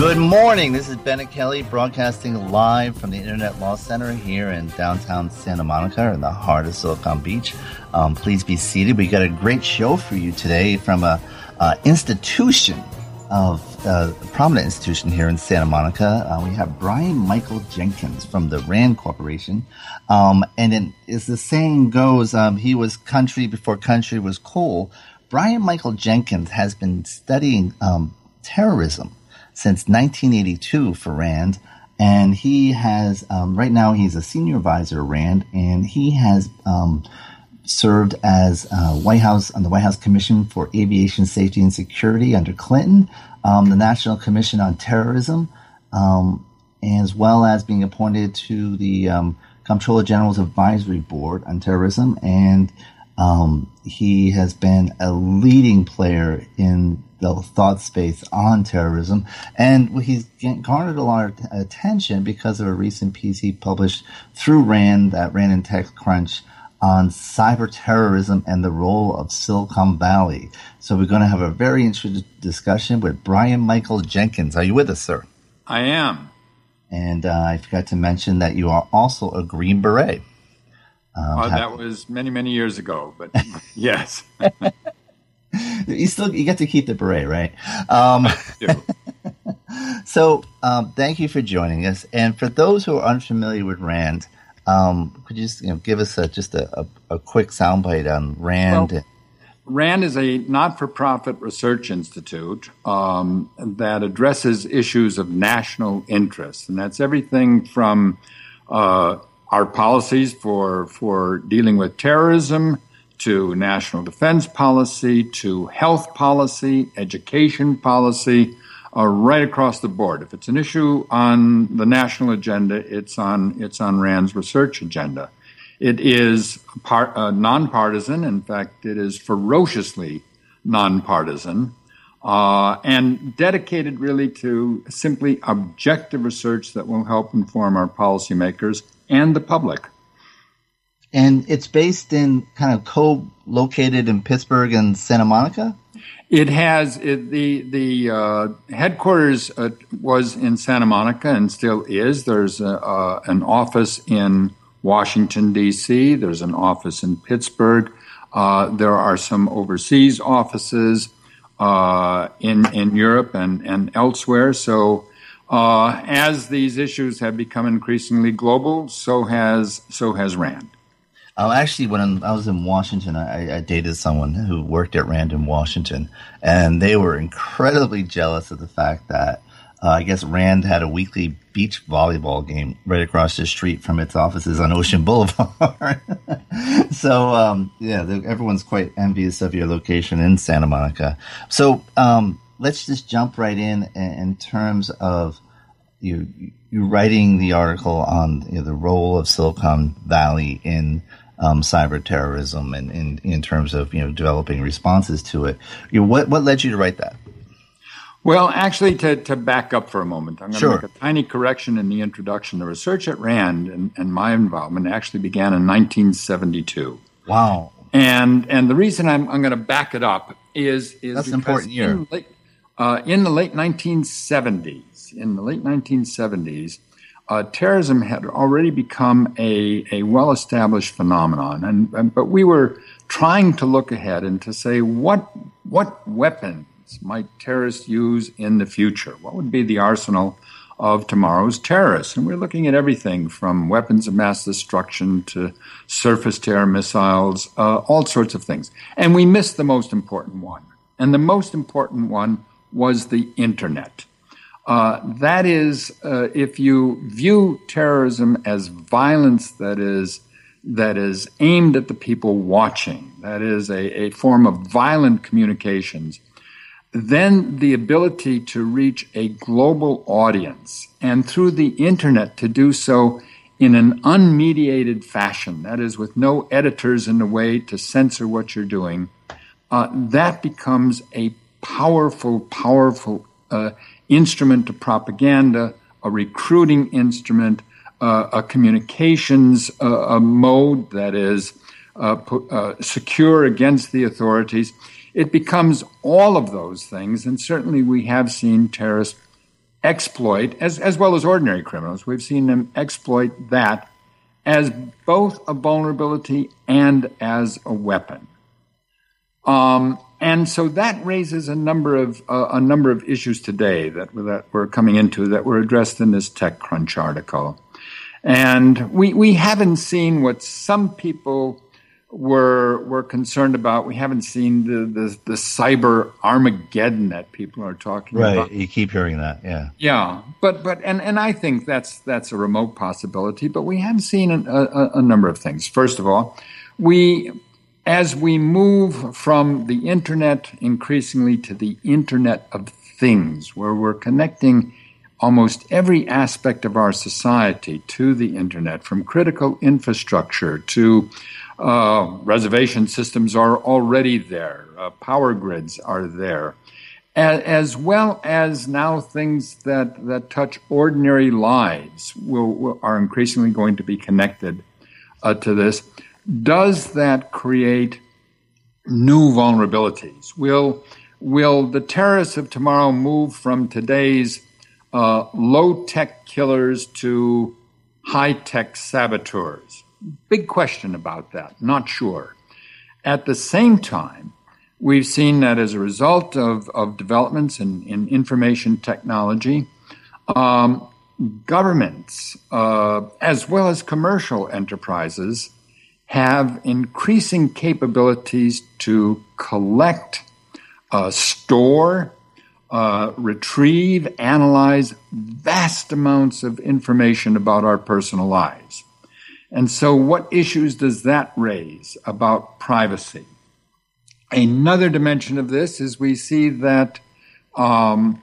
Good morning. This is Bennett Kelley broadcasting live from the Internet Law Center here in downtown Santa Monica in the heart of Silicon Beach. Um, please be seated. We got a great show for you today from a, a institution of uh, a prominent institution here in Santa Monica. Uh, we have Brian Michael Jenkins from the Rand Corporation. Um, and as the saying goes, um, he was country before country was cool. Brian Michael Jenkins has been studying um, terrorism since 1982 for Rand. And he has, um, right now, he's a senior advisor Rand, and he has um, served as uh, White House on the White House Commission for Aviation Safety and Security under Clinton, um, the National Commission on Terrorism, um, as well as being appointed to the um, Comptroller General's Advisory Board on Terrorism. And um, he has been a leading player in the thought space on terrorism. And he's garnered a lot of attention because of a recent piece he published through RAND, that ran in TechCrunch, on cyber terrorism and the role of Silicon Valley. So we're going to have a very interesting discussion with Brian Michael Jenkins. Are you with us, sir? I am. And uh, I forgot to mention that you are also a Green Beret. Um, oh, that was many, many years ago, but yes. you still you get to keep the beret, right? Um, so, um, thank you for joining us. And for those who are unfamiliar with Rand, um, could you just you know, give us a, just a, a, a quick soundbite on Rand? Well, RAND is a not for profit research institute um, that addresses issues of national interest. And that's everything from uh, our policies for, for dealing with terrorism to national defense policy, to health policy, education policy, uh, right across the board. If it's an issue on the national agenda, it's on it's on Rand's research agenda. It is part, uh, nonpartisan. In fact, it is ferociously nonpartisan uh, and dedicated really to simply objective research that will help inform our policymakers and the public and it's based in kind of co-located in Pittsburgh and Santa Monica. It has it, the the uh, headquarters uh, was in Santa Monica and still is. There's a, uh, an office in Washington D.C. There's an office in Pittsburgh. Uh, there are some overseas offices uh, in in Europe and and elsewhere. So. Uh, as these issues have become increasingly global, so has so has Rand. Oh, actually, when I was in Washington, I, I, dated someone who worked at Rand in Washington, and they were incredibly jealous of the fact that uh, I guess Rand had a weekly beach volleyball game right across the street from its offices on Ocean Boulevard. so, um, yeah, everyone's quite envious of your location in Santa Monica. So, um, let's just jump right in in terms of you you writing the article on you know, the role of Silicon Valley in um, cyber terrorism and in, in terms of you know developing responses to it. You know, what what led you to write that? Well, actually, to, to back up for a moment, I'm going sure. to make a tiny correction in the introduction. The research at RAND and, and my involvement actually began in 1972. Wow. And and the reason I'm, I'm going to back it up is is That's an important year. In, late, uh, in the late 1970s, in the late 1970s, uh, terrorism had already become a, a well established phenomenon, and, and, but we were trying to look ahead and to say what what weapons might terrorists use in the future? What would be the arsenal of tomorrow's terrorists? And we're looking at everything from weapons of mass destruction to surface-to-air missiles, uh, all sorts of things. And we missed the most important one. And the most important one was the internet. Uh, that is, uh, if you view terrorism as violence that is that is aimed at the people watching, that is a, a form of violent communications, then the ability to reach a global audience and through the internet to do so in an unmediated fashion, that is, with no editors in the way to censor what you're doing, uh, that becomes a powerful, powerful uh, instrument of propaganda, a recruiting instrument, uh, a communications uh, a mode that is uh, uh, secure against the authorities. It becomes all of those things, and certainly we have seen terrorists exploit, as, as well as ordinary criminals, we've seen them exploit that as both a vulnerability and as a weapon. Um, and so that raises a number of uh, a number of issues today that that we're coming into that were addressed in this TechCrunch article, and we we haven't seen what some people were were concerned about. We haven't seen the the, the cyber Armageddon that people are talking right. about. Right, you keep hearing that, yeah, yeah. But but and and I think that's that's a remote possibility. But we have seen a, a, a number of things. First of all, we as we move from the internet increasingly to the internet of things, where we're connecting almost every aspect of our society to the internet, from critical infrastructure to uh, reservation systems are already there, uh, power grids are there, as, as, well as now things that, that touch ordinary lives will, will are increasingly going to be connected uh, to this. Does that create new vulnerabilities? Will will the terrorists of tomorrow move from today's uh, low tech killers to high tech saboteurs? Big question about that. Not sure. At the same time, we've seen that as a result of, of developments in, in information technology, um, governments, uh, as well as commercial enterprises, have increasing capabilities to collect, uh, store, uh, retrieve, analyze vast amounts of information about our personal lives. And so, what issues does that raise about privacy? Another dimension of this is we see that um,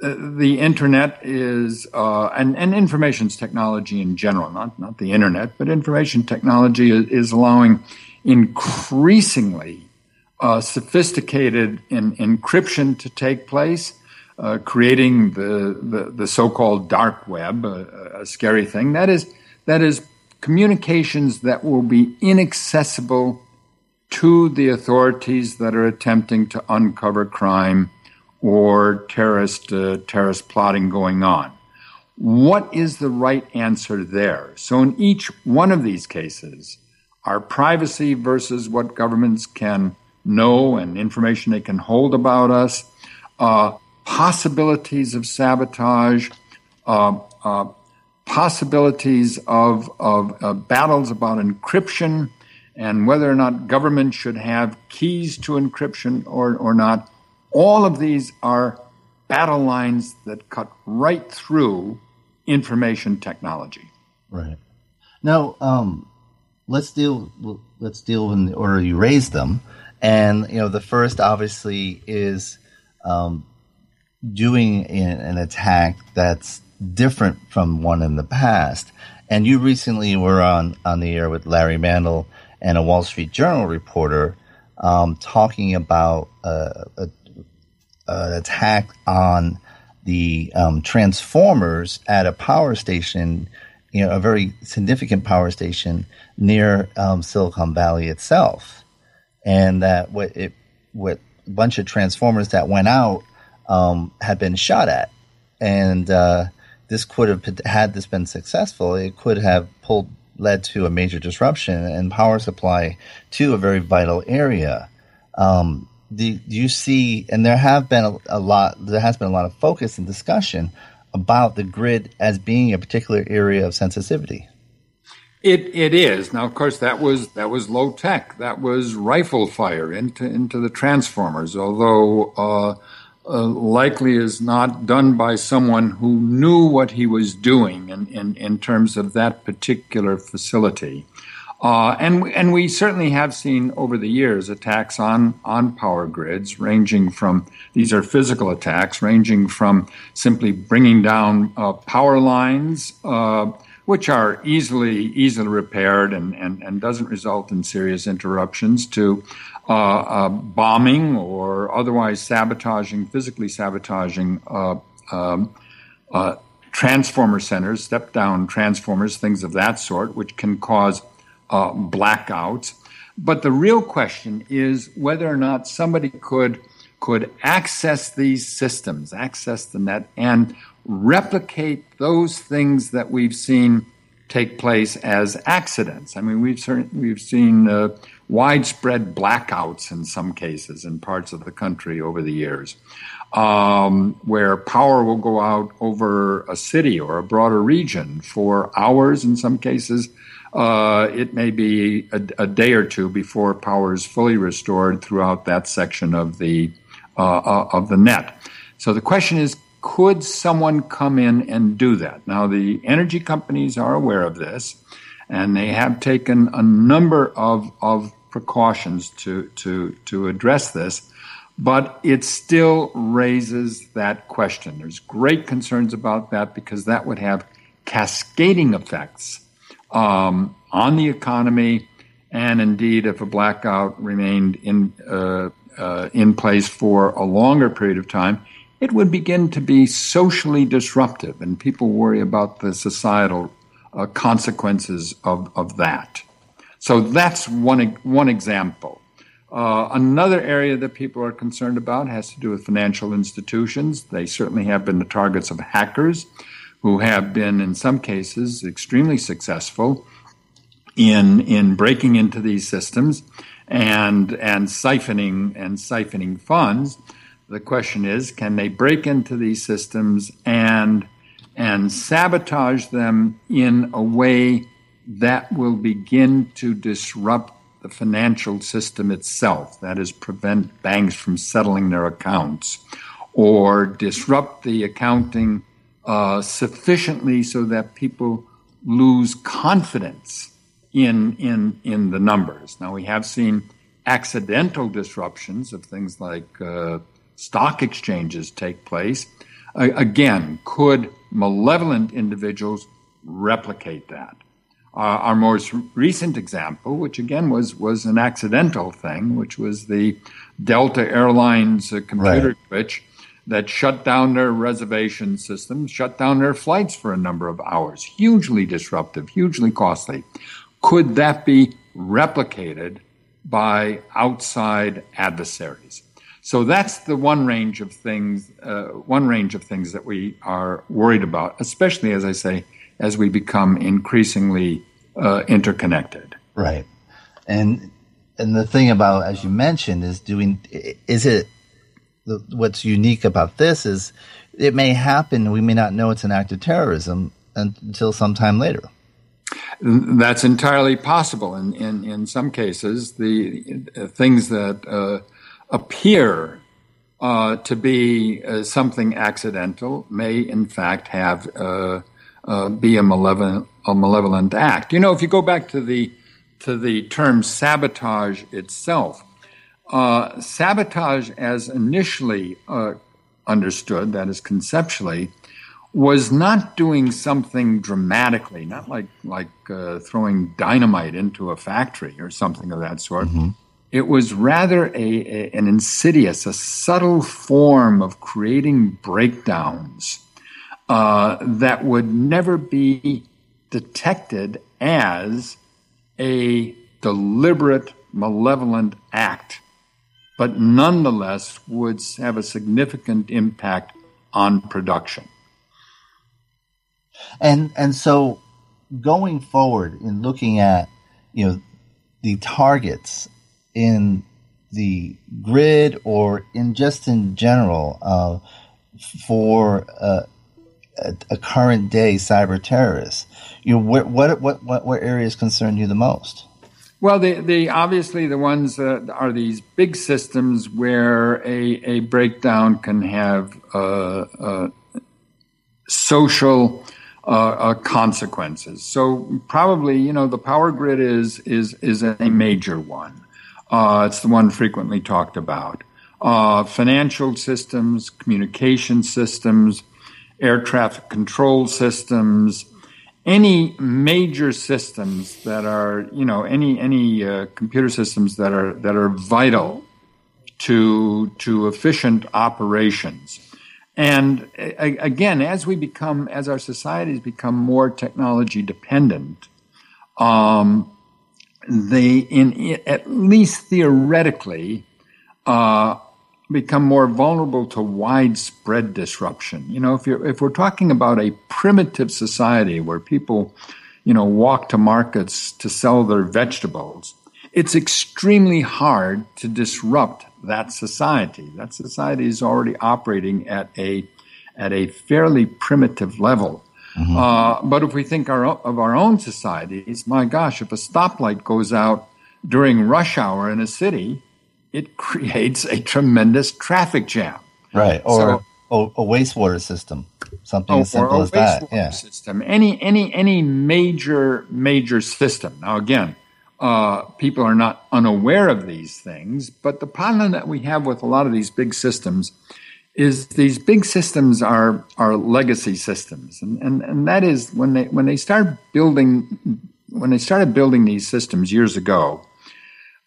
the internet is, uh, and, and information's technology in general, not, not the internet, but information technology is, is allowing increasingly uh, sophisticated in, encryption to take place, uh, creating the, the, the, so-called dark web, a, a scary thing. That is, that is communications that will be inaccessible to the authorities that are attempting to uncover crime or terrorist uh, terrorist plotting going on. What is the right answer there? So in each one of these cases, our privacy versus what governments can know and information they can hold about us, uh, possibilities of sabotage, uh, uh possibilities of, of uh, battles about encryption and whether or not government should have keys to encryption or, or not. All of these are battle lines that cut right through information technology. Right. Now, um, let's deal. Let's deal in the order you raised them, and you know the first obviously is um, doing an attack that's different from one in the past. And you recently were on on the air with Larry Mantle and a Wall Street Journal reporter um, talking about uh, a, an attack on the um, transformers at a power station, you know, a very significant power station near um, Silicon Valley itself, and that what it what a bunch of transformers that went out um, had been shot at, and uh, this could have had this been successful, it could have pulled led to a major disruption in power supply to a very vital area. Um, do, do, you see? And there have been a, a, lot. There has been a lot of focus and discussion about the grid as being a particular area of sensitivity. It it is now. Of course, that was that was low tech. That was rifle fire into into the transformers. Although uh, uh, likely is not done by someone who knew what he was doing in, in, in terms of that particular facility. Uh, and and we certainly have seen over the years attacks on on power grids, ranging from these are physical attacks, ranging from simply bringing down uh, power lines, uh, which are easily easily repaired and, and and doesn't result in serious interruptions, to uh, uh, bombing or otherwise sabotaging, physically sabotaging uh, um, transformer centers, step down transformers, things of that sort, which can cause blackouts. But the real question is whether or not somebody could could access these systems, access the net, and replicate those things that we've seen take place as accidents. I mean, we've we've seen uh, widespread blackouts in some cases in parts of the country over the years, um, where power will go out over a city or a broader region for hours. In some cases, uh, it may be a, a, day or two before power is fully restored throughout that section of the uh, uh of the net. So the question is, could someone come in and do that? Now, the energy companies are aware of this, and they have taken a number of, of precautions to, to, to address this, but it still raises that question. There's great concerns about that because that would have cascading effects um, on the economy, and indeed, if a blackout remained in, uh, uh, in place for a longer period of time, it would begin to be socially disruptive, and people worry about the societal uh, consequences of, of that. So that's one, one example. Uh, another area that people are concerned about has to do with financial institutions. They certainly have been the targets of hackers who have been, in some cases, extremely successful in, in breaking into these systems and, and siphoning and siphoning funds. The question is, can they break into these systems and and sabotage them in a way that will begin to disrupt the financial system itself. That is, prevent banks from settling their accounts or disrupt the accounting uh, sufficiently so that people lose confidence in, in, in the numbers. Now, we have seen accidental disruptions of things like uh, stock exchanges take place. Uh, again, could malevolent individuals replicate that? Uh, our most recent example, which again was, was an accidental thing, which was the Delta Airlines uh, computer right. glitch that shut down their reservation systems, shut down their flights for a number of hours. Hugely disruptive, hugely costly. Could that be replicated by outside adversaries? So that's the one range of things, uh, one range of things that we are worried about, especially as I say, as we become increasingly uh, interconnected. Right, and and the thing about, as you mentioned, is doing is it what's unique about this is it may happen. We may not know it's an act of terrorism until sometime later. That's entirely possible. In in, in some cases, the uh, things that uh, appear uh, to be uh, something accidental may, in fact, have uh, uh, be a malevolent, a malevolent act. You know, if you go back to the to the term sabotage itself, uh, sabotage, as initially understood, that is conceptually, was not doing something dramatically, not like like uh, throwing dynamite into a factory or something of that sort. Mm-hmm. It was rather a, a, an insidious, a subtle form of creating breakdowns uh, that would never be detected as a deliberate, malevolent act, but nonetheless would have a significant impact on production. And and so going forward in looking at you know the targets in the grid or in just in general uh, for uh, a, a, current day cyber terrorist, you know, what, what what what what areas concern you the most? Well, the, the obviously the ones that are these big systems where a, a breakdown can have uh, uh social uh, uh, consequences. So probably, you know, the power grid is is is a major one. Uh, it's the one frequently talked about. Uh, financial systems, communication systems, air traffic control systems, any major systems that are, you know, any any uh, computer systems that are that are vital to to efficient operations. And again, as we become, as our societies become more technology dependent, um, they, in at least theoretically, uh, become more vulnerable to widespread disruption. You know, if you're if we're talking about a primitive society where people, you know, walk to markets to sell their vegetables, it's extremely hard to disrupt that society. That society is already operating at a at a fairly primitive level. Mm-hmm. Uh, but if we think our, of our own societies, my gosh, if a stoplight goes out during rush hour in a city, it creates a tremendous traffic jam. Right, or, so, or a wastewater system, something as simple as that. Yeah. System, any any any major major system. Now again, uh, people are not unaware of these things. But the problem that we have with a lot of these big systems is these big systems are are legacy systems, and and, and that is when they when they start building when they started building these systems years ago.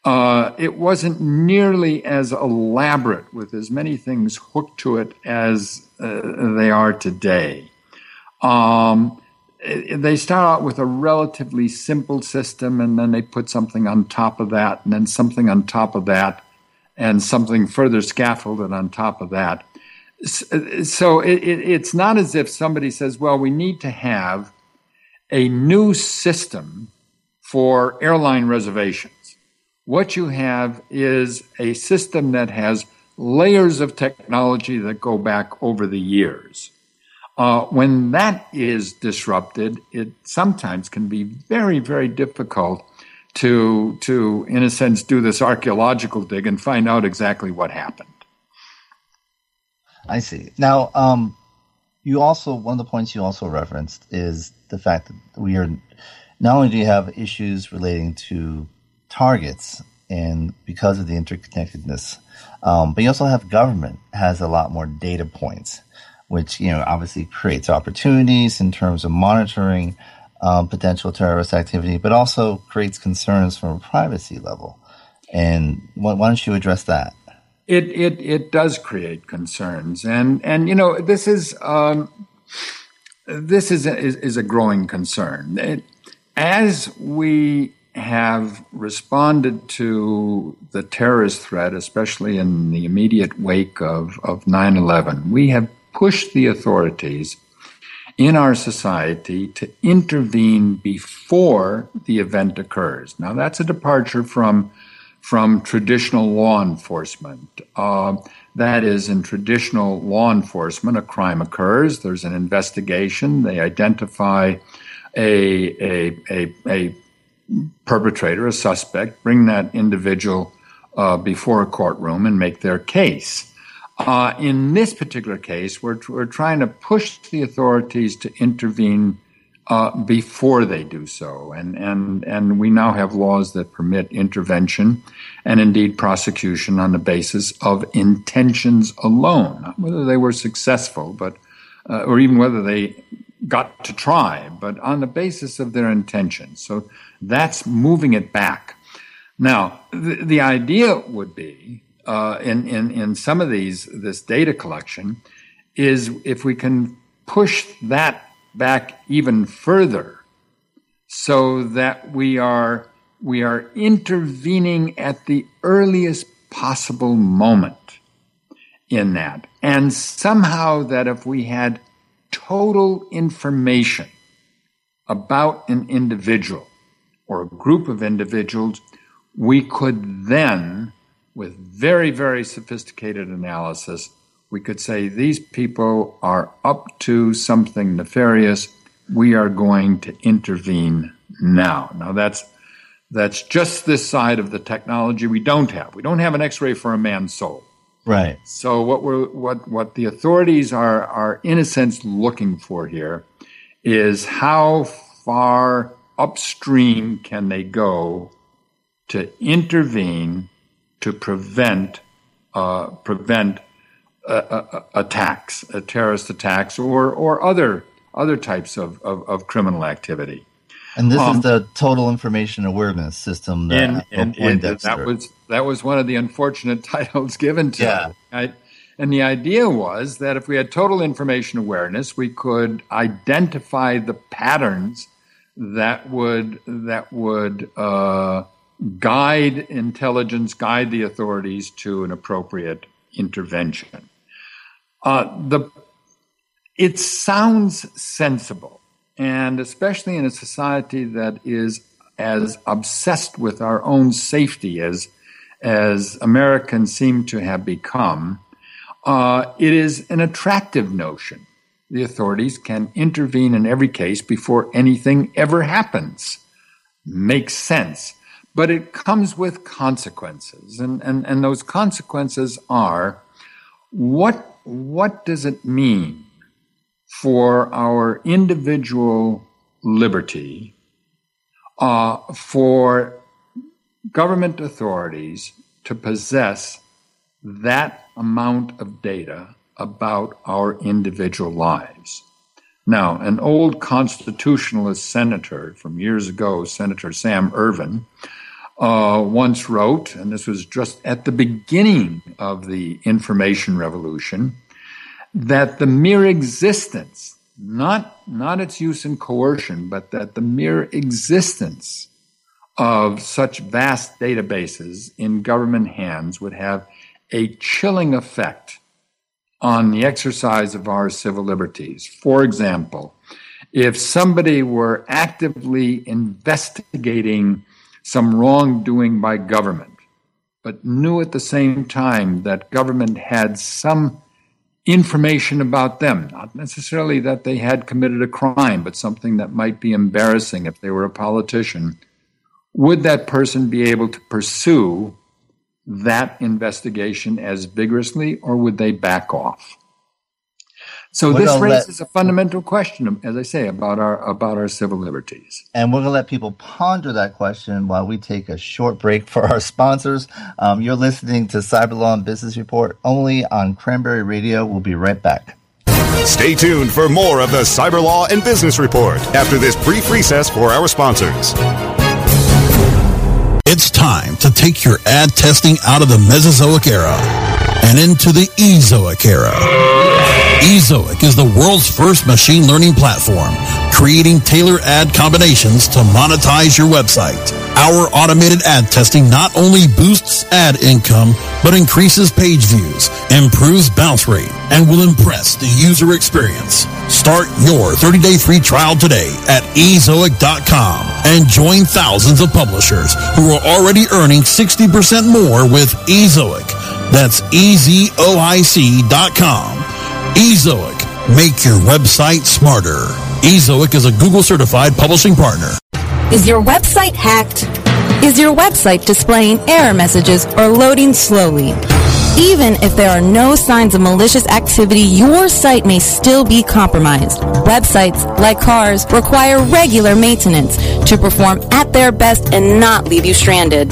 Uh, it wasn't nearly as elaborate with as many things hooked to it as uh, they are today. Um, they start out with a relatively simple system and then they put something on top of that and then something on top of that and something further scaffolded on top of that. So it, it, it's not as if somebody says, well, we need to have a new system for airline reservations. What you have is a system that has layers of technology that go back over the years. Uh, when that is disrupted, it sometimes can be very, very difficult to, to, in a sense, do this archaeological dig and find out exactly what happened. I see. Now, um, you also one of the points you also referenced is the fact that we are not only do you have issues relating to targets and because of the interconnectedness, um, but you also have government has a lot more data points which you know obviously creates opportunities in terms of monitoring um, potential terrorist activity, but also creates concerns from a privacy level. And why, why don't you address that? It it it does create concerns, and and you know this is um, this is a, is, is a growing concern. It, as we have responded to the terrorist threat, especially in the immediate wake of, of 9 11, we have pushed the authorities in our society to intervene before the event occurs. Now, that's a departure from from traditional law enforcement. Uh, that is, in traditional law enforcement, a crime occurs. There's an investigation. They identify a a a, a perpetrator, a suspect, bring that individual uh, before a courtroom and make their case. Uh, in this particular case, we're, we're trying to push the authorities to intervene uh, before they do so. And, and, and we now have laws that permit intervention and indeed prosecution on the basis of intentions alone, not whether they were successful, but, uh, or even whether they got to try, but on the basis of their intentions. So that's moving it back. Now, the, the idea would be, uh, in, in, in some of these, this data collection, is if we can push that back even further so that we are we are intervening at the earliest possible moment in that and somehow that if we had total information about an individual or a group of individuals we could then with very very sophisticated analysis we could say these people are up to something nefarious. We are going to intervene now. Now that's that's just this side of the technology we don't have. We don't have an X-ray for a man's soul. Right. So what we're what what the authorities are are in a sense looking for here is how far upstream can they go to intervene to prevent uh, prevent uh, attacks, uh, terrorist attacks, or or other other types of, of, of criminal activity. And this um, is the total information awareness system that and, and, and that was that was one of the unfortunate titles given to yeah. it. Right? And the idea was that if we had total information awareness, we could identify the patterns that would that would uh, guide intelligence, guide the authorities to an appropriate intervention. Uh, the it sounds sensible, and especially in a society that is as obsessed with our own safety as as Americans seem to have become, uh, it is an attractive notion. The authorities can intervene in every case before anything ever happens. Makes sense. But it comes with consequences. And, and, and those consequences are what what does it mean for our individual liberty uh, for government authorities to possess that amount of data about our individual lives. Now, an old constitutionalist senator from years ago, Senator Sam Ervin, uh, once wrote, and this was just at the beginning of the information revolution, that the mere existence, not, not its use in coercion, but that the mere existence of such vast databases in government hands would have a chilling effect on the exercise of our civil liberties. For example, if somebody were actively investigating some wrongdoing by government, but knew at the same time that government had some information about them, not necessarily that they had committed a crime, but something that might be embarrassing if they were a politician, would that person be able to pursue that investigation as vigorously or would they back off? So we're this raises let, a fundamental question, as I say, about our about our civil liberties. And we're going to let people ponder that question while we take a short break for our sponsors. Um, you're listening to Cyber Law and Business Report only on Cranberry Radio. We'll be right back. Stay tuned for more of the Cyber Law and Business Report after this brief recess for our sponsors. It's time to take your ad testing out of the Mesozoic era and into the Ezoic era. Ezoic is the world's first machine learning platform, creating tailor ad combinations to monetize your website. Our automated ad testing not only boosts ad income, but increases page views, improves bounce rate, and will impress the user experience. Start your 30-day free trial today at ezoic.com and join thousands of publishers who are already earning 60% more with Ezoic. That's ezoic.com Ezoic. Make your website smarter. Ezoic is a Google certified publishing partner. Is your website hacked? Is your website displaying error messages or loading slowly? Even if there are no signs of malicious activity, your site may still be compromised. Websites, like cars, require regular maintenance to perform at their best and not leave you stranded.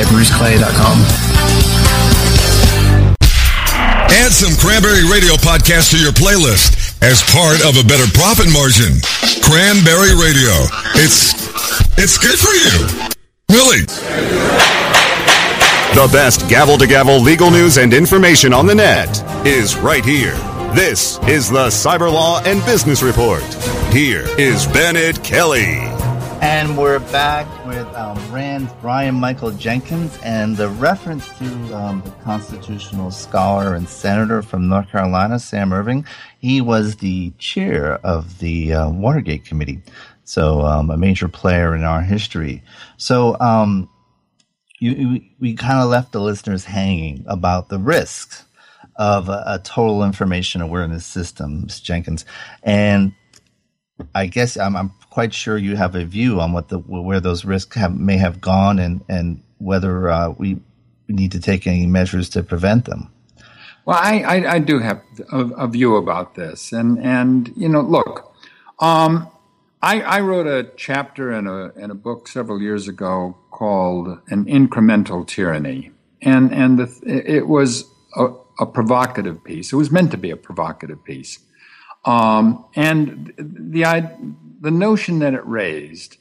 at bruceclay.com. Add some Cranberry Radio podcast to your playlist as part of a better profit margin. Cranberry Radio. It's it's good for you. Really. The best gavel to gavel legal news and information on the net is right here. This is the Cyber Law and Business Report. Here is Bennett Kelley. And we're back with um, Rand Brian Michael Jenkins and the reference to um, the constitutional scholar and senator from North Carolina, Sam Ervin. He was the chair of the uh, Watergate Committee, so um, a major player in our history. So um, you, you, we kind of left the listeners hanging about the risks of a, a total information awareness system, Ms. Jenkins, and I guess I'm, I'm, quite sure you have a view on what the where those risks have, may have gone and and whether uh, we need to take any measures to prevent them. Well, I, I, I do have a, a, view about this, and and you know, look, um, I, I wrote a chapter in a in a book several years ago called "An Incremental Tyranny," and and the, it was a, a provocative piece. It was meant to be a provocative piece. Um, and the, the notion that it raised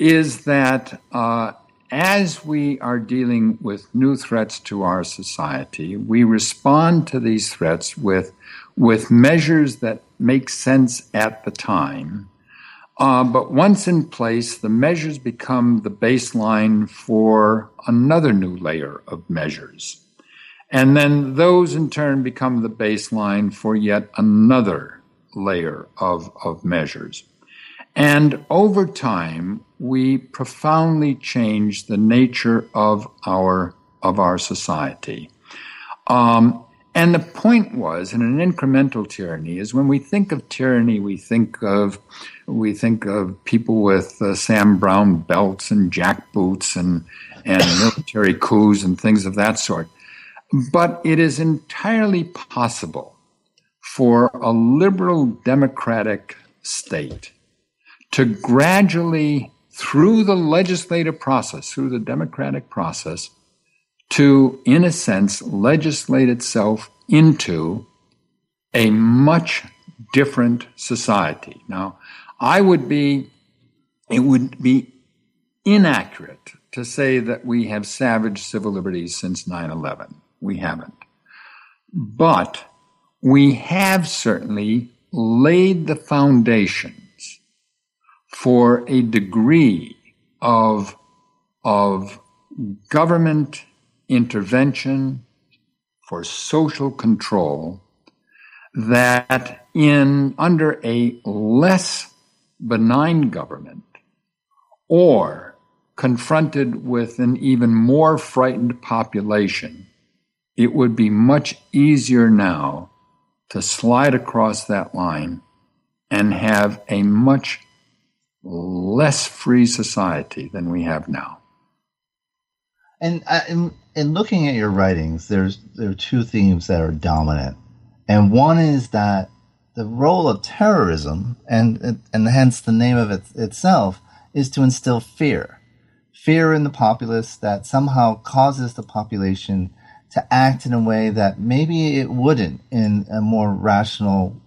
is that uh, as we are dealing with new threats to our society, we respond to these threats with, with measures that make sense at the time. Uh, but once in place, the measures become the baseline for another new layer of measures. And then those in turn become the baseline for yet another layer of, of measures. And over time, we profoundly change the nature of our, of our society. Um, and the point was, in an incremental tyranny, is when we think of tyranny, we think of we think of people with uh, Sam Browne belts and jackboots and and military coups and things of that sort. But it is entirely possible for a liberal democratic state to gradually, through the legislative process, through the democratic process, to, in a sense, legislate itself into a much different society. Now, I would be, it would be inaccurate to say that we have savaged civil liberties since 9 11. We haven't. But we have certainly laid the foundations for a degree of, of government intervention for social control that in under a less benign government or confronted with an even more frightened population, it would be much easier now to slide across that line and have a much less free society than we have now. And uh, in, in looking at your writings, there's there are two themes that are dominant, and one is that the role of terrorism, and and hence the name of it itself, is to instill fear, fear in the populace that somehow causes the population to act in a way that maybe it wouldn't in a more rational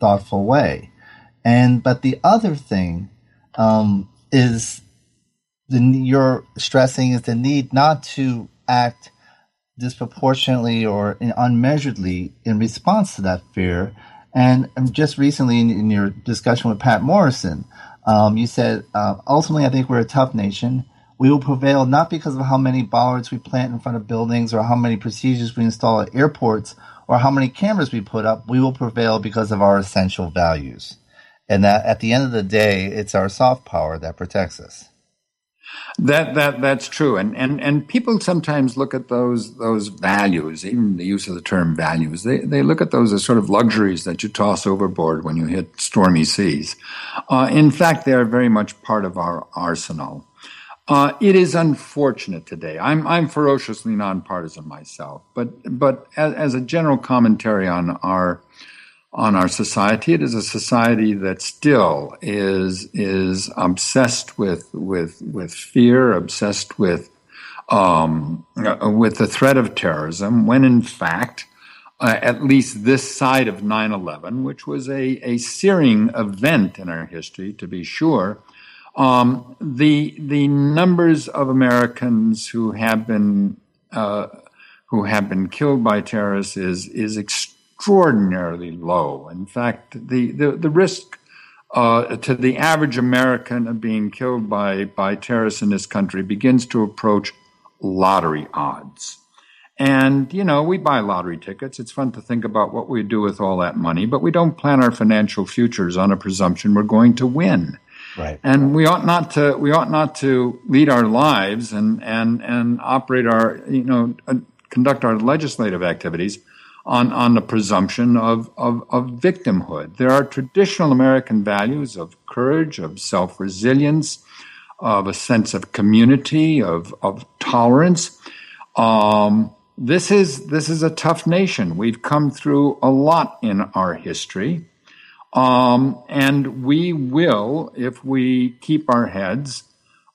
thoughtful way. And but the other thing um, is the you're stressing is the need not to act disproportionately or unmeasuredly in response to that fear. And just recently, in, in your discussion with Patt Morrison, um, you said uh, ultimately, I think we're a tough nation. We will prevail not because of how many bollards we plant in front of buildings or how many procedures we install at airports or how many cameras we put up. We will prevail because of our essential values. And that at the end of the day, it's our soft power that protects us. That that that's true, and and and people sometimes look at those those values, even the use of the term values. They they look at those as sort of luxuries that you toss overboard when you hit stormy seas. Uh, in fact, they are very much part of our arsenal. Uh, it is unfortunate today. I'm I'm ferociously nonpartisan myself, but but as, as a general commentary on our on our society. It is a society that still is is obsessed with with with fear, obsessed with um, with the threat of terrorism. When in fact, uh, at least this side of 9/11, which was a a searing event in our history, to be sure. Um, the the numbers of Americans who have been uh, who have been killed by terrorists is is extremely extraordinarily low. In fact, the, the, the risk uh, to the average American of being killed by, by terrorists in this country begins to approach lottery odds. And, you know, we buy lottery tickets. It's fun to think about what we do with all that money, but we don't plan our financial futures on a presumption we're going to win. Right. And we ought not to, we ought not to lead our lives and, and, and operate our, you know, uh, conduct our legislative activities on, on the presumption of, of, of victimhood. There are traditional American values of courage, of self resilience, of a sense of community, of, of tolerance. Um, this is this is a tough nation. We've come through a lot in our history, um, and we will, if we keep our heads,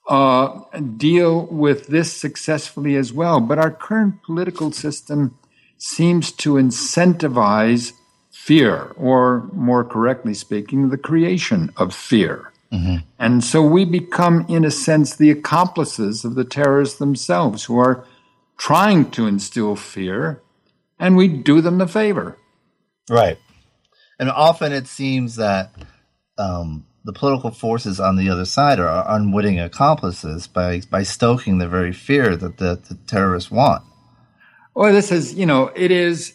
uh, deal with this successfully as well. But our current political system seems to incentivize fear, or more correctly speaking, the creation of fear. Mm-hmm. And so we become, in a sense, the accomplices of the terrorists themselves who are trying to instill fear, and we do them the favor. Right. And often it seems that um, the political forces on the other side are unwitting accomplices by, by stoking the very fear that the, the terrorists want. Well, this is, you know, it is,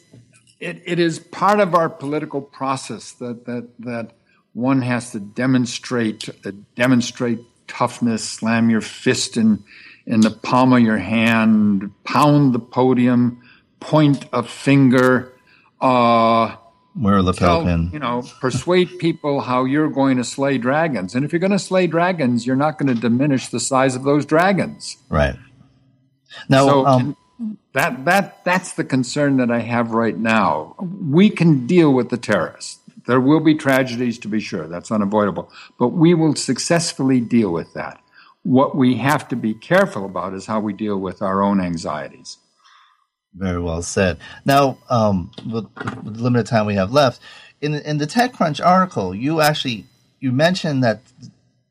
it, it is part of our political process that, that, that one has to demonstrate, uh, demonstrate toughness, slam your fist in, in the palm of your hand, pound the podium, point a finger, uh, wear a lapel tell, pin. You know, persuade people how you're going to slay dragons. And if you're going to slay dragons, you're not going to diminish the size of those dragons. Right. Now, so, um, that that that's the concern that I have right now. We can deal with the terrorists. There will be tragedies to be sure, that's unavoidable, but we will successfully deal with that. What we have to be careful about is how we deal with our own anxieties. Very well said. Now, um, with, with the limited time we have left, in in the TechCrunch article, you actually you mentioned that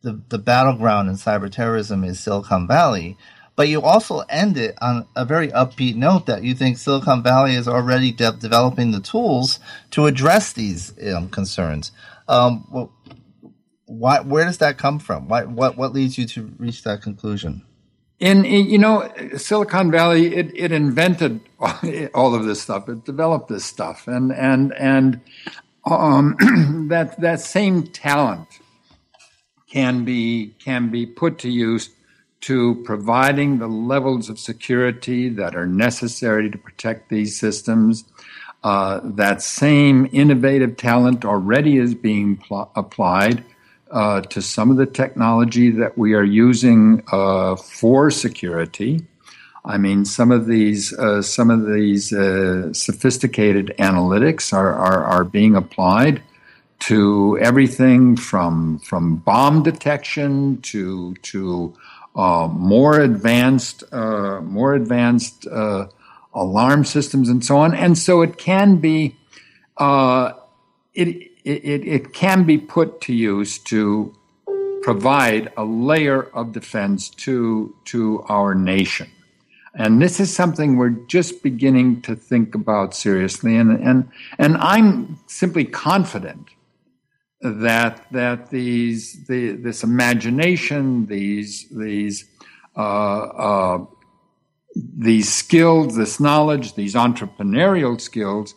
the the battleground in cyber terrorism is Silicon Valley, but you also end it on a very upbeat note that you think Silicon Valley is already de- developing the tools to address these um, concerns. Um, well, why, where does that come from? Why, what, what leads you to reach that conclusion? In, you know Silicon Valley, it, it invented all of this stuff. It developed this stuff, and and and um, that that same talent can be can be put to use to providing the levels of security that are necessary to protect these systems. Uh, that same innovative talent already is being pl- applied uh, to some of the technology that we are using uh, for security. I mean, some of these uh, some of these uh, sophisticated analytics are, are, are being applied to everything from from bomb detection to to more advanced, uh, more advanced uh, alarm systems, and so on. And so it can be, uh, it it, it can be put to use to provide a layer of defense to, to our nation. And this is something we're just beginning to think about seriously. And, and, and I'm simply confident that, that these, the, this imagination, these, these, uh, uh, these skills, this knowledge, these entrepreneurial skills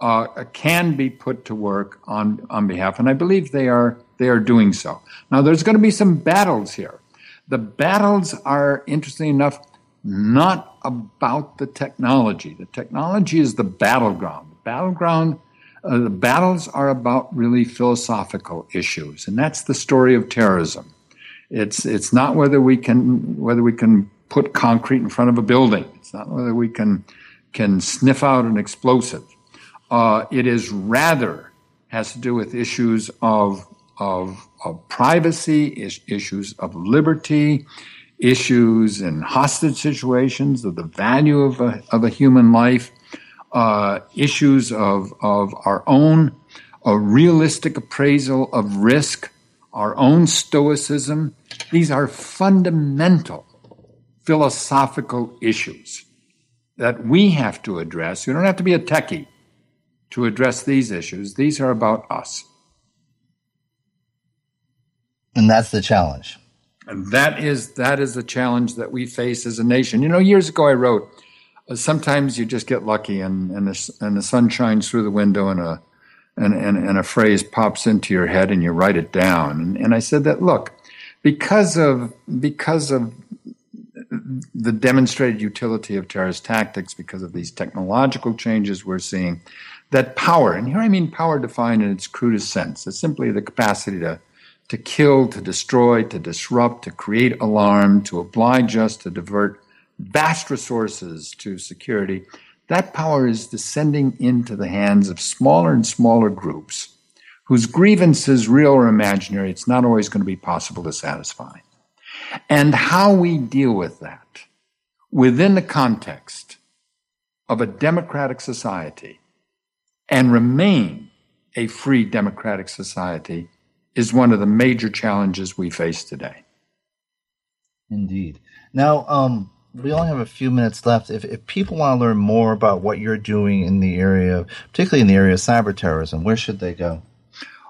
uh, can be put to work on, on behalf. And I believe they are, they are doing so. Now, there's going to be some battles here. The battles are, interesting enough, not about the technology. The technology is the battleground. The battleground, uh, the battles are about really philosophical issues, and that's the story of terrorism. It's it's not whether we can whether we can put concrete in front of a building. It's not whether we can can sniff out an explosive. Uh, it is rather has to do with issues of of, of privacy, is, issues of liberty, issues in hostage situations of the value of a, of a human life, uh, issues of, of our own a realistic appraisal of risk, our own stoicism. These are fundamental philosophical issues that we have to address. You don't have to be a techie to address these issues. These are about us. And that's the challenge. And that is that is the challenge that we face as a nation. You know, years ago I wrote, sometimes you just get lucky and and the, and the sun shines through the window and a and, and, and a phrase pops into your head and you write it down. And, and I said that look, because of because of the demonstrated utility of terrorist tactics, because of these technological changes we're seeing, that power, and here I mean power defined in its crudest sense, is simply the capacity to to kill, to destroy, to disrupt, to create alarm, to oblige us, to divert vast resources to security, that power is descending into the hands of smaller and smaller groups whose grievances, real or imaginary, it's not always going to be possible to satisfy. And how we deal with that within the context of a democratic society and remain a free democratic society is one of the major challenges we face today. Indeed. Now, um, we only have a few minutes left. If, if people want to learn more about what you're doing in the area, particularly in the area of cyber terrorism, where should they go?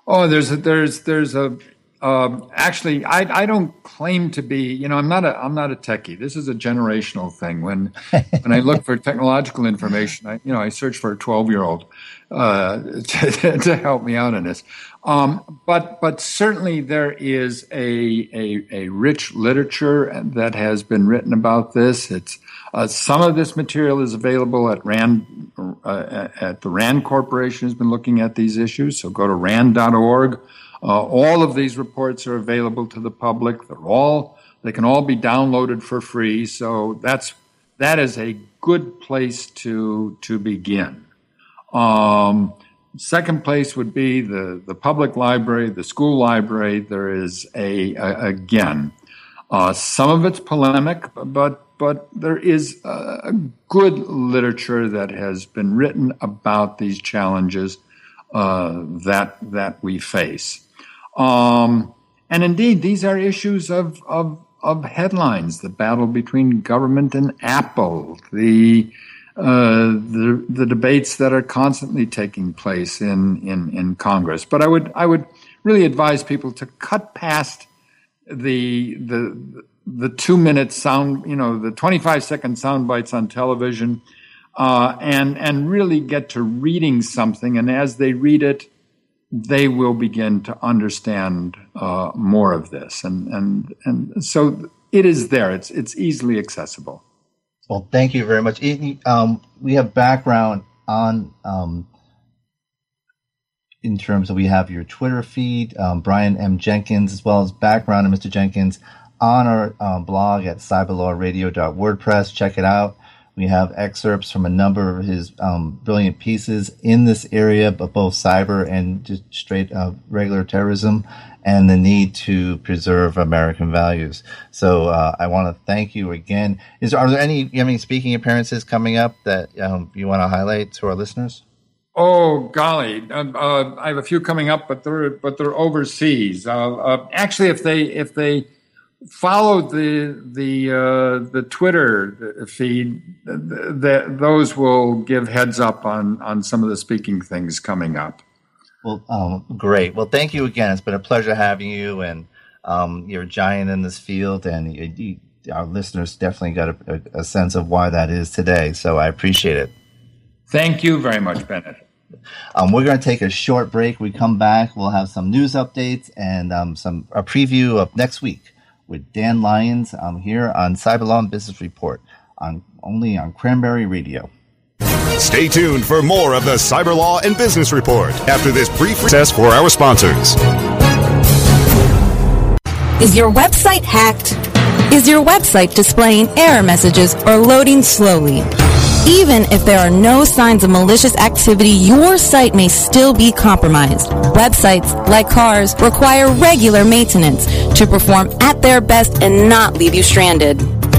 Oh, there's a, there's there's a um, actually, I, I don't claim to be. You know, I'm not a I'm not a techie. This is a generational thing. When when I look for technological information, I you know I search for a 12 year old uh, to, to, help me out in this. Um, but but certainly there is a, a, a rich literature that has been written about this. It's uh, some of this material is available at Rand uh, at the Rand Corporation has been looking at these issues. So go to rand.org. Uh, all of these reports are available to the public. They're all they can all be downloaded for free. So that's that is a good place to to begin. Um, second place would be the the public library, the school library. There is a, a again uh, some of it's polemic, but but there is a good literature that has been written about these challenges uh, that that we face. Um, and indeed, these are issues of, of, of headlines the battle between government and Apple, the, uh, the, the debates that are constantly taking place in, in, in Congress. But I would, I would really advise people to cut past the, the, the two minute sound, you know, the 25 second sound bites on television, uh, and, and really get to reading something. And as they read it, they will begin to understand uh, more of this, and and and so it is there. It's it's easily accessible. Well, thank you very much. Um, we have background on um, in terms of we have your Twitter feed, um, Brian M. Jenkins, as well as background of Mr. Jenkins on our um, blog at cyberlawradio.wordpress. Check it out. We have excerpts from a number of his um, brilliant pieces in this area, but both cyber and just straight uh, regular terrorism and the need to preserve American values. So uh, I want to thank you again. Is are there any you have any speaking appearances coming up that um, you want to highlight to our listeners? Oh golly, uh, uh, I have a few coming up, but they're but they're overseas. Uh, uh actually, if they if they follow the the uh, the Twitter feed, that those will give heads up on on some of the speaking things coming up. Well, um, great. Well, thank you again. It's been a pleasure having you, and um, you're a giant in this field, and you, you, our listeners definitely got a, a sense of why that is today. So I appreciate it. Thank you very much, Bennett. Um, we're going to take a short break. We come back. We'll have some news updates and um, some a preview of next week with Dan Lyons um, here on Cyberlaw Business Report on only on Cranberry Radio. Stay tuned for more of the Cyber Law and Business Report after this brief recess for our sponsors. Is your website hacked? Is your website displaying error messages or loading slowly? Even if there are no signs of malicious activity, your site may still be compromised. Websites, like cars, require regular maintenance to perform at their best and not leave you stranded.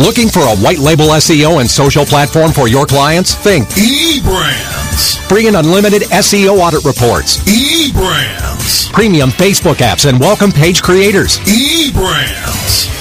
Looking for a white label SEO and social platform for your clients? Think eBrands. Free and unlimited SEO audit reports. eBrands. Premium Facebook apps and welcome page creators. eBrands.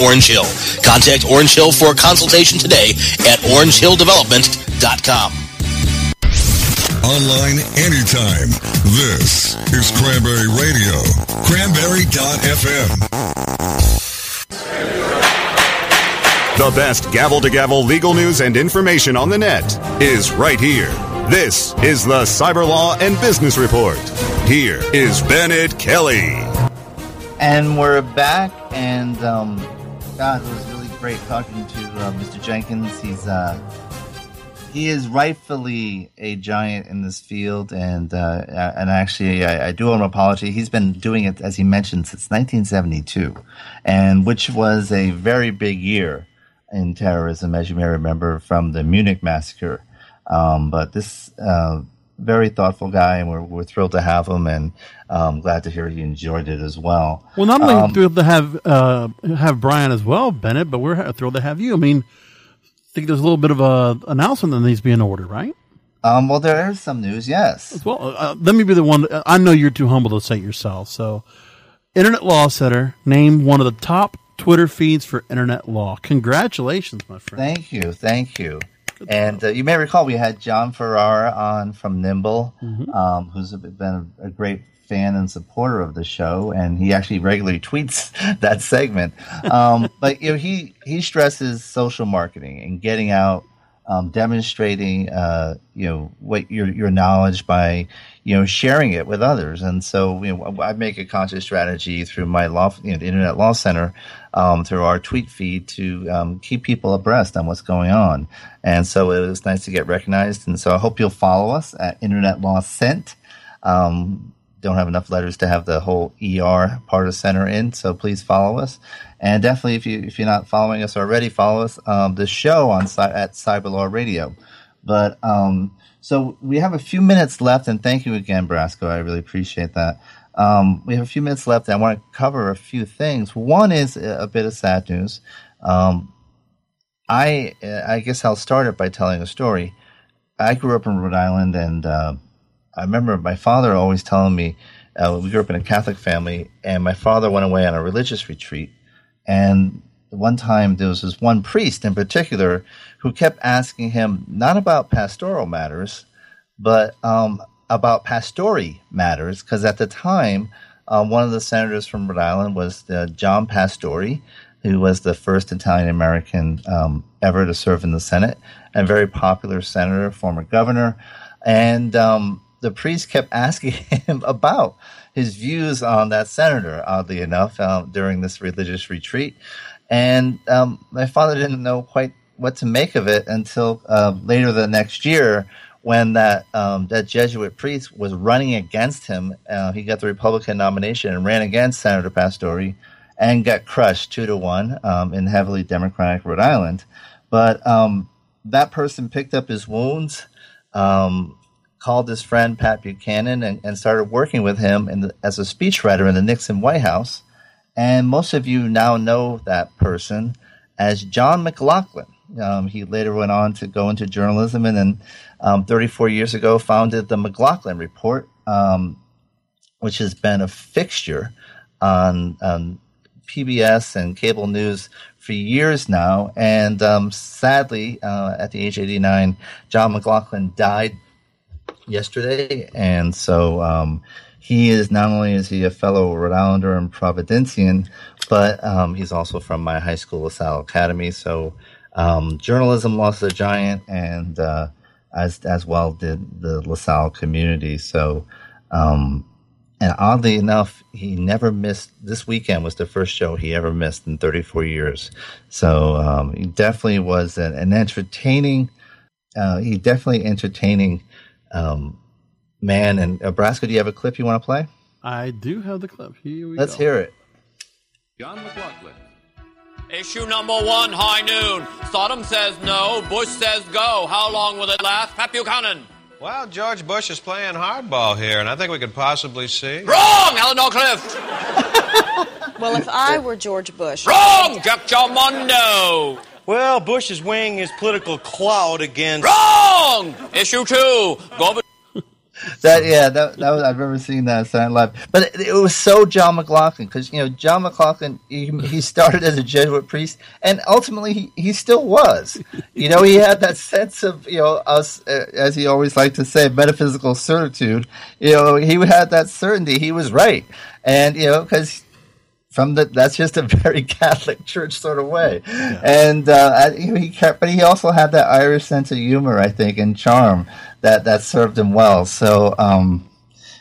Orange Hill. Contact Orange Hill for a consultation today at orangehilldevelopment.com. Online anytime. This is Cranberry Radio. Cranberry.fm. The best gavel to gavel legal news and information on the net is right here. This is the Cyber Law and Business Report. Here is Bennett Kelley. And we're back, and um, God, it was really great talking to uh, Mr. Jenkins. He's uh, he is rightfully a giant in this field, and uh, and actually, I, I do owe him an apology. He's been doing it, as he mentioned, since 1972, and which was a very big year in terrorism, as you may remember from the Munich massacre. Um, but this uh, very thoughtful guy, and we're, we're thrilled to have him, and um, glad to hear he enjoyed it as well. Well, not only Um, thrilled to have uh, have Brian as well, Bennett, but we're thrilled to have you. I mean, I think there's a little bit of a announcement that needs to be in order, right? Um, well, there is some news, yes. Well, uh, let me be the one. I know you're too humble to say it yourself. So, Internet Law Center named one of the top Twitter feeds for Internet law. Congratulations, my friend. Thank you, thank you. And uh, you may recall we had John Ferrara on from Nimble, Mhm. um, who's been a, a great fan and supporter of the show, and he actually regularly tweets that segment. Um, but you know, he he stresses social marketing and getting out, um, demonstrating, uh, you know, what your your knowledge by you know sharing it with others. And so, you know, I make a conscious strategy through my law, you know, the Internet Law Center, um, through our tweet feed to um, keep people abreast on what's going on. And so it was nice to get recognized. And so I hope you'll follow us at Internet Law Cent. Um, don't have enough letters to have the whole ER part of center in, so please follow us. And definitely, if you if you're not following us already, follow us um, the show on at Cyberlaw Radio. But um, so we have a few minutes left, and thank you again, Brasco. I really appreciate that. Um, we have a few minutes left. And I want to cover a few things. One is a bit of sad news. Um, I I guess I'll start it by telling a story. I grew up in Rhode Island, and uh, I remember my father always telling me uh, we grew up in a Catholic family, and my father went away on a religious retreat. And one time there was this one priest in particular who kept asking him not about pastoral matters, but um, about Pastore matters, because at the time, uh, one of the senators from Rhode Island was uh, John Pastore, who was the first Italian American um, ever to serve in the Senate, a very popular senator, former governor. And um, the priest kept asking him about his views on that senator, oddly enough, uh, during this religious retreat. And um, my father didn't know quite what to make of it until uh, later the next year when that um, that Jesuit priest was running against him. Uh, he got the Republican nomination and ran against Senator Pastore and got crushed two to one um, in heavily Democratic Rhode Island. But um, that person picked up his wounds, um, called his friend Pat Buchanan, and, and started working with him the, as a speechwriter in the Nixon White House. And most of you now know that person as John McLaughlin. Um, he later went on to go into journalism and then um, 34 years ago founded the McLaughlin Report, um, which has been a fixture on, PBS and cable news for years now. And um, sadly, uh, at the age of 89, John McLaughlin died yesterday. And so um, he is not only is he a fellow Rhode Islander and Providencian, but um, he's also from my high school, LaSalle Academy. So um, journalism lost a giant, and uh, as as well did the LaSalle community. So, um, and oddly enough, he never missed. This weekend was the first show he ever missed in 34 years. So um, he definitely was an, an entertaining. Uh, he definitely entertaining um, man. And Brasco, do you have a clip you want to play? I do have the clip. Here we Let's go. hear it. John McLaughlin. Issue number one, high noon. Saddam says no. Bush says go. How long will it last? Pat Buchanan. Well, George Bush is playing hardball here, and I think we could possibly see. Wrong, Eleanor Clift. well, if I were George Bush. Wrong, Jack Mondo. Well, Bush is weighing his political clout against. Wrong! Issue two. Go that yeah, that, that was, I've never seen that Saturday Live, but it, it, was so John McLaughlin because you know John McLaughlin he, he started as a Jesuit priest and ultimately he, he still was. You know, he had that sense of you know us uh, as he always liked to say metaphysical certitude. You know, he had that certainty he was right, and you know because from the that's just a very Catholic Church sort of way, yeah. and uh, he kept, but he also had that Irish sense of humor, I think, and charm that that served him well. So, um,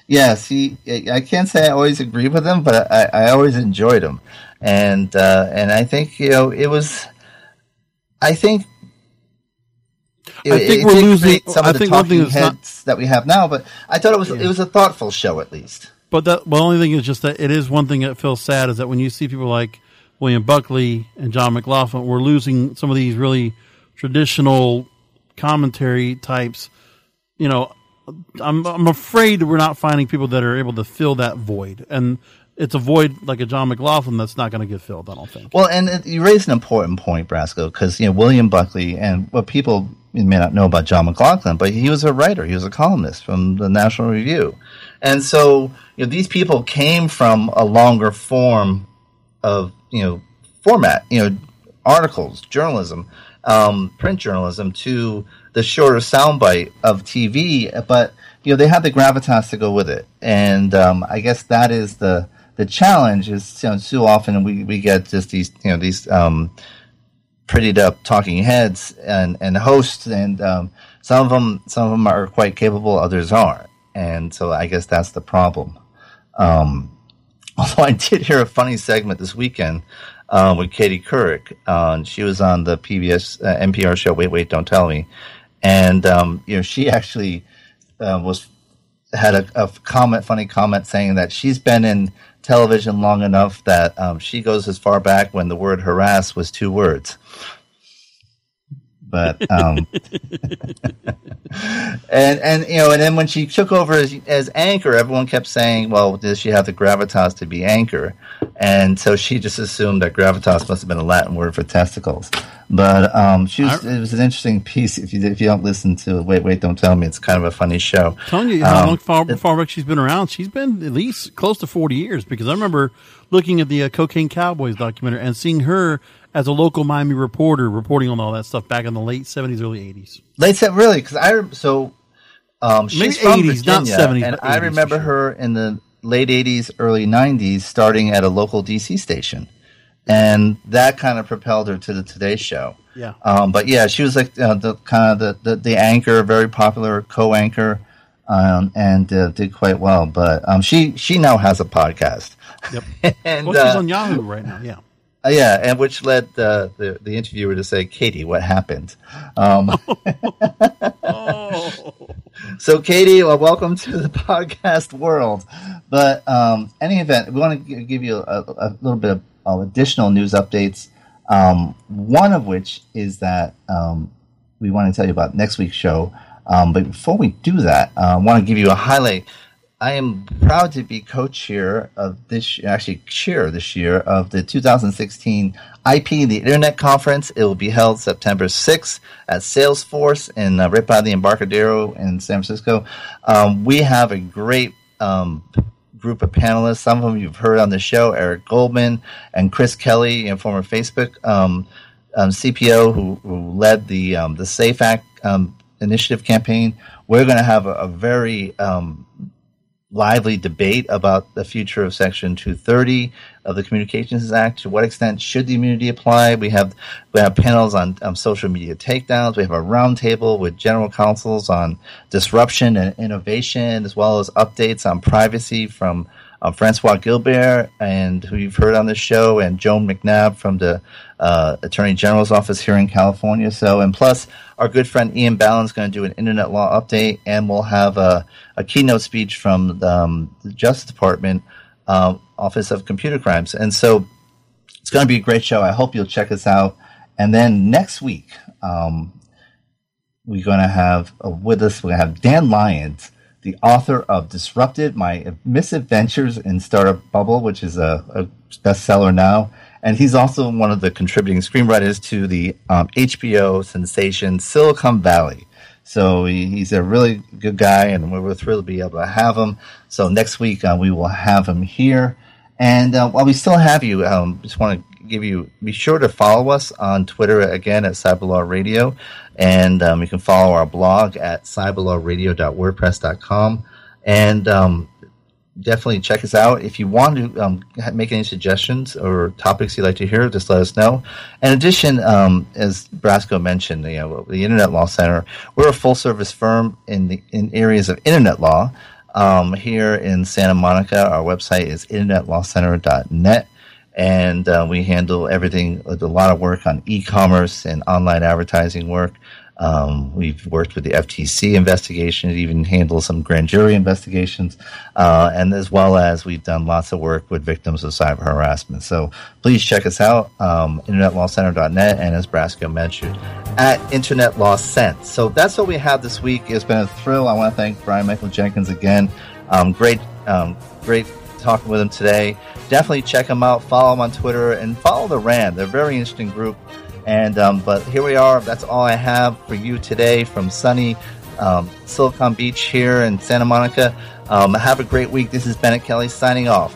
yes, he. I can't say I always agree with him, but I, I always enjoyed him, and uh, and I think you know it was. I think. It, I think we're losing some of I the talking heads not, that we have now, but I thought it was yeah. it was a thoughtful show at least. But the, the only thing is just that it is one thing that feels sad is that when you see people like William Buckley and John McLaughlin, we're losing some of these really traditional commentary types. You know, I'm I'm afraid we're not finding people that are able to fill that void, and it's a void like a John McLaughlin that's not going to get filled. I don't think. Well, and you raise an important point, Brasco, because you know William Buckley and what people may not know about John McLaughlin, but he was a writer, he was a columnist from the National Review, and so you know, these people came from a longer form of, you know, format, you know, articles, journalism, um, print journalism to the shorter soundbite of TV, but you know they have the gravitas to go with it, and um, I guess that is the the challenge. Is you know, too often we, we get just these you know these um, prettied up talking heads and and hosts, and um, some of them some of them are quite capable, others aren't, and so I guess that's the problem. Um, although I did hear a funny segment this weekend uh, with Katie Couric. Uh, she was on the PBS uh, NPR show Wait Wait Don't Tell Me, and um, you know she actually uh, was had a, a, comment, funny comment saying that she's been in television long enough that um, she goes as far back when the word harass was two words. But um, and and you know, and then when she took over as, as anchor, everyone kept saying, "Well, does she have the gravitas to be anchor?" And so she just assumed that gravitas must have been a Latin word for testicles. But um, she was, it was an interesting piece. If you if you don't listen to it, Wait Wait Don't Tell Me, it's kind of a funny show. telling you how Um, long far, far back she's been around. She's been at least close to 40 years because I remember looking at the uh, Cocaine Cowboys documentary and seeing her as a local Miami reporter reporting on all that stuff back in the late 70s, early 80s. They said really because I so um, she's from 80s, not 70s, and I 80s remember her in the late '80s, early '90s, starting at a local DC station, and that kind of propelled her to the Today Show. Yeah. Um, but yeah, she was like uh, the kind of the, the, the anchor, very popular co-anchor, um, and uh, did quite well. But um, she she now has a podcast. Yep. and well, she's uh, on Yahoo right now. Yeah. Uh, yeah, and which led the, the the interviewer to say, "Katie, what happened?" Um, so, Katie, well, welcome to the podcast world. But um, any event, we want to g- give you a, a little bit of, of additional news updates. Um, one of which is that um, we want to tell you about next week's show. Um, but before we do that, uh, I want to give you a highlight. I am proud to be co-chair of this, actually chair this year of the 2016 IP the Internet Conference. It will be held September 6th at Salesforce in uh, right by the Embarcadero in San Francisco. Um, we have a great um, group of panelists. Some of them you've heard on the show: Eric Goldman and Chris Kelly, and former Facebook um, um, CPO who, who led the um, the Safe Act um, initiative campaign. We're going to have a, a very lively debate about the future of Section 230 of the Communications Act. To what extent should the immunity apply? We have we have panels on social media takedowns. We have a roundtable with general counsels on disruption and innovation, as well as updates on privacy from um, Francois Gilbert, and who you've heard on this show, and Joan McNabb from the uh, Attorney General's office here in California. So, and plus, our good friend Ian Ballon's going to do an internet law update, and we'll have a, a keynote speech from um, the Justice Department um, Office of Computer Crimes. And so, it's going to be a great show. I hope you'll check us out. And then next week, um, we're going to have uh, with us, we're going to have Dan Lyons, the author of Disrupted, My Misadventures in Startup Bubble, which is a, a bestseller now. And he's also one of the contributing screenwriters to the um, HBO sensation Silicon Valley. So he, he's a really good guy, and we're thrilled to be able to have him. So next week uh, we will have him here. And uh, while we still have you, um, just want to give you be sure to follow us on Twitter again at Cyberlaw Radio, and um, you can follow our blog at cyberlawradio.wordpress.com, and um, definitely check us out. If you want to um, make any suggestions or topics you'd like to hear, just let us know. In addition, um, as Brasco mentioned, you know, the Internet Law Center, we're a full service firm in the in areas of internet law. Um, here in Santa Monica, our website is internetlawcenter.net and uh, we handle everything a lot of work on e-commerce and online advertising work um, we've worked with the FTC investigation, even handle some grand jury investigations, uh, and as well as we've done lots of work with victims of cyber harassment. So please check us out, um, internetlawcenter.net, and as Brasco mentioned, at Internet Law Cent. So that's what we have this week. It's been a thrill. I want to thank Brian Michael Jenkins again. Um, great, um, great talking with him today. Definitely check him out. Follow him on Twitter and follow the RAND. They're a very interesting group. And um, but here we are. That's all I have for you today from sunny um, Silicon Beach here in Santa Monica. Um, have a great week. This is Bennett Kelley signing off.